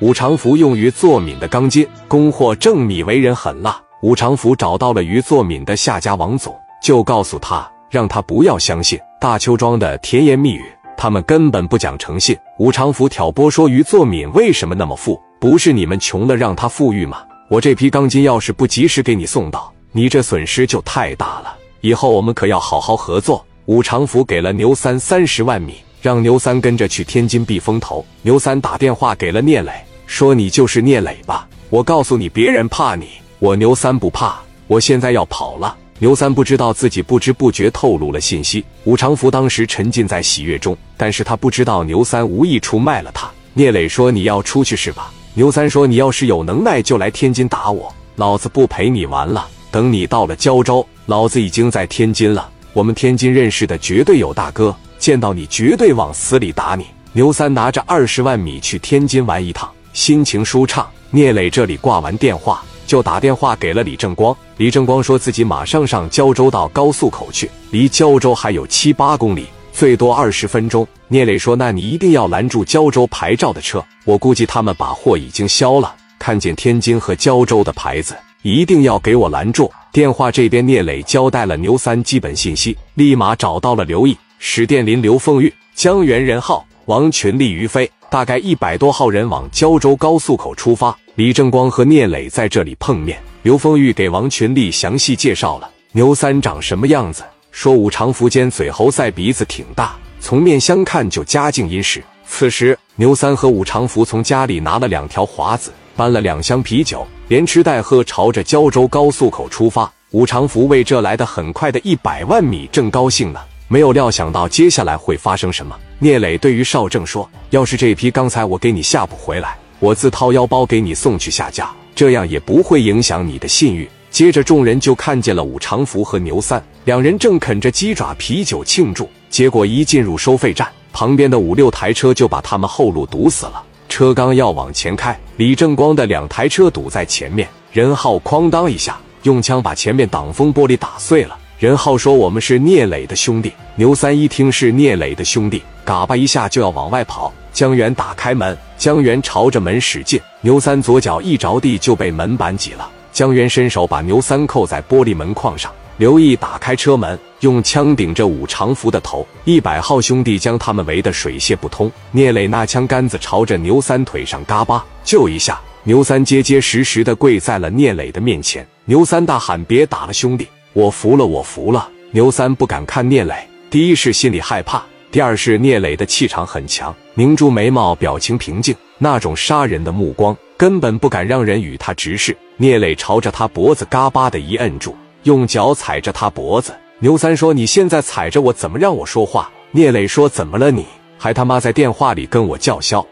武长福用于作敏的钢筋供货郑米为人狠辣。武长福找到了于作敏的下家王总，就告诉他，让他不要相信大邱庄的甜言蜜语，他们根本不讲诚信。武长福挑拨说，于作敏为什么那么富？不是你们穷了让他富裕吗？我这批钢筋要是不及时给你送到，你这损失就太大了。以后我们可要好好合作。武长福给了牛三三十万米，让牛三跟着去天津避风头。牛三打电话给了聂磊，说：“你就是聂磊吧？我告诉你，别人怕你。”我牛三不怕，我现在要跑了。牛三不知道自己不知不觉透露了信息。武长福当时沉浸在喜悦中，但是他不知道牛三无意出卖了他。聂磊说：“你要出去是吧？”牛三说：“你要是有能耐，就来天津打我，老子不陪你玩了。等你到了胶州，老子已经在天津了。我们天津认识的绝对有大哥，见到你绝对往死里打你。”牛三拿着二十万米去天津玩一趟，心情舒畅。聂磊这里挂完电话。就打电话给了李正光，李正光说自己马上上胶州到高速口去，离胶州还有七八公里，最多二十分钟。聂磊说：“那你一定要拦住胶州牌照的车，我估计他们把货已经销了。看见天津和胶州的牌子，一定要给我拦住。”电话这边，聂磊交代了牛三基本信息，立马找到了刘毅、史殿林、刘凤玉、江源、任浩、王群力、于飞，大概一百多号人往胶州高速口出发。李正光和聂磊在这里碰面，刘丰玉给王群力详细介绍了牛三长什么样子，说武常福尖嘴猴腮鼻子挺大，从面相看就家境殷实。此时牛三和武长福从家里拿了两条华子，搬了两箱啤酒，连吃带喝朝着胶州高速口出发。武长福为这来的很快的一百万米正高兴呢，没有料想到接下来会发生什么。聂磊对于邵正说：“要是这批刚才我给你下不回来。”我自掏腰包给你送去下架，这样也不会影响你的信誉。接着，众人就看见了武长福和牛三两人正啃着鸡爪啤酒庆祝。结果一进入收费站，旁边的五六台车就把他们后路堵死了。车刚要往前开，李正光的两台车堵在前面，任浩哐当一下用枪把前面挡风玻璃打碎了。任浩说：“我们是聂磊的兄弟。”牛三一听是聂磊的兄弟，嘎巴一下就要往外跑。江源打开门，江源朝着门使劲，牛三左脚一着地就被门板挤了。江源伸手把牛三扣在玻璃门框上。刘毅打开车门，用枪顶着武长福的头，一百号兄弟将他们围得水泄不通。聂磊那枪杆子朝着牛三腿上嘎巴，就一下，牛三结结实实的跪在了聂磊的面前。牛三大喊：“别打了，兄弟，我服了，我服了。”牛三不敢看聂磊，第一是心里害怕。第二是聂磊的气场很强，凝住眉毛，表情平静，那种杀人的目光根本不敢让人与他直视。聂磊朝着他脖子嘎巴的一摁住，用脚踩着他脖子。牛三说：“你现在踩着我，怎么让我说话？”聂磊说：“怎么了？你还他妈在电话里跟我叫嚣？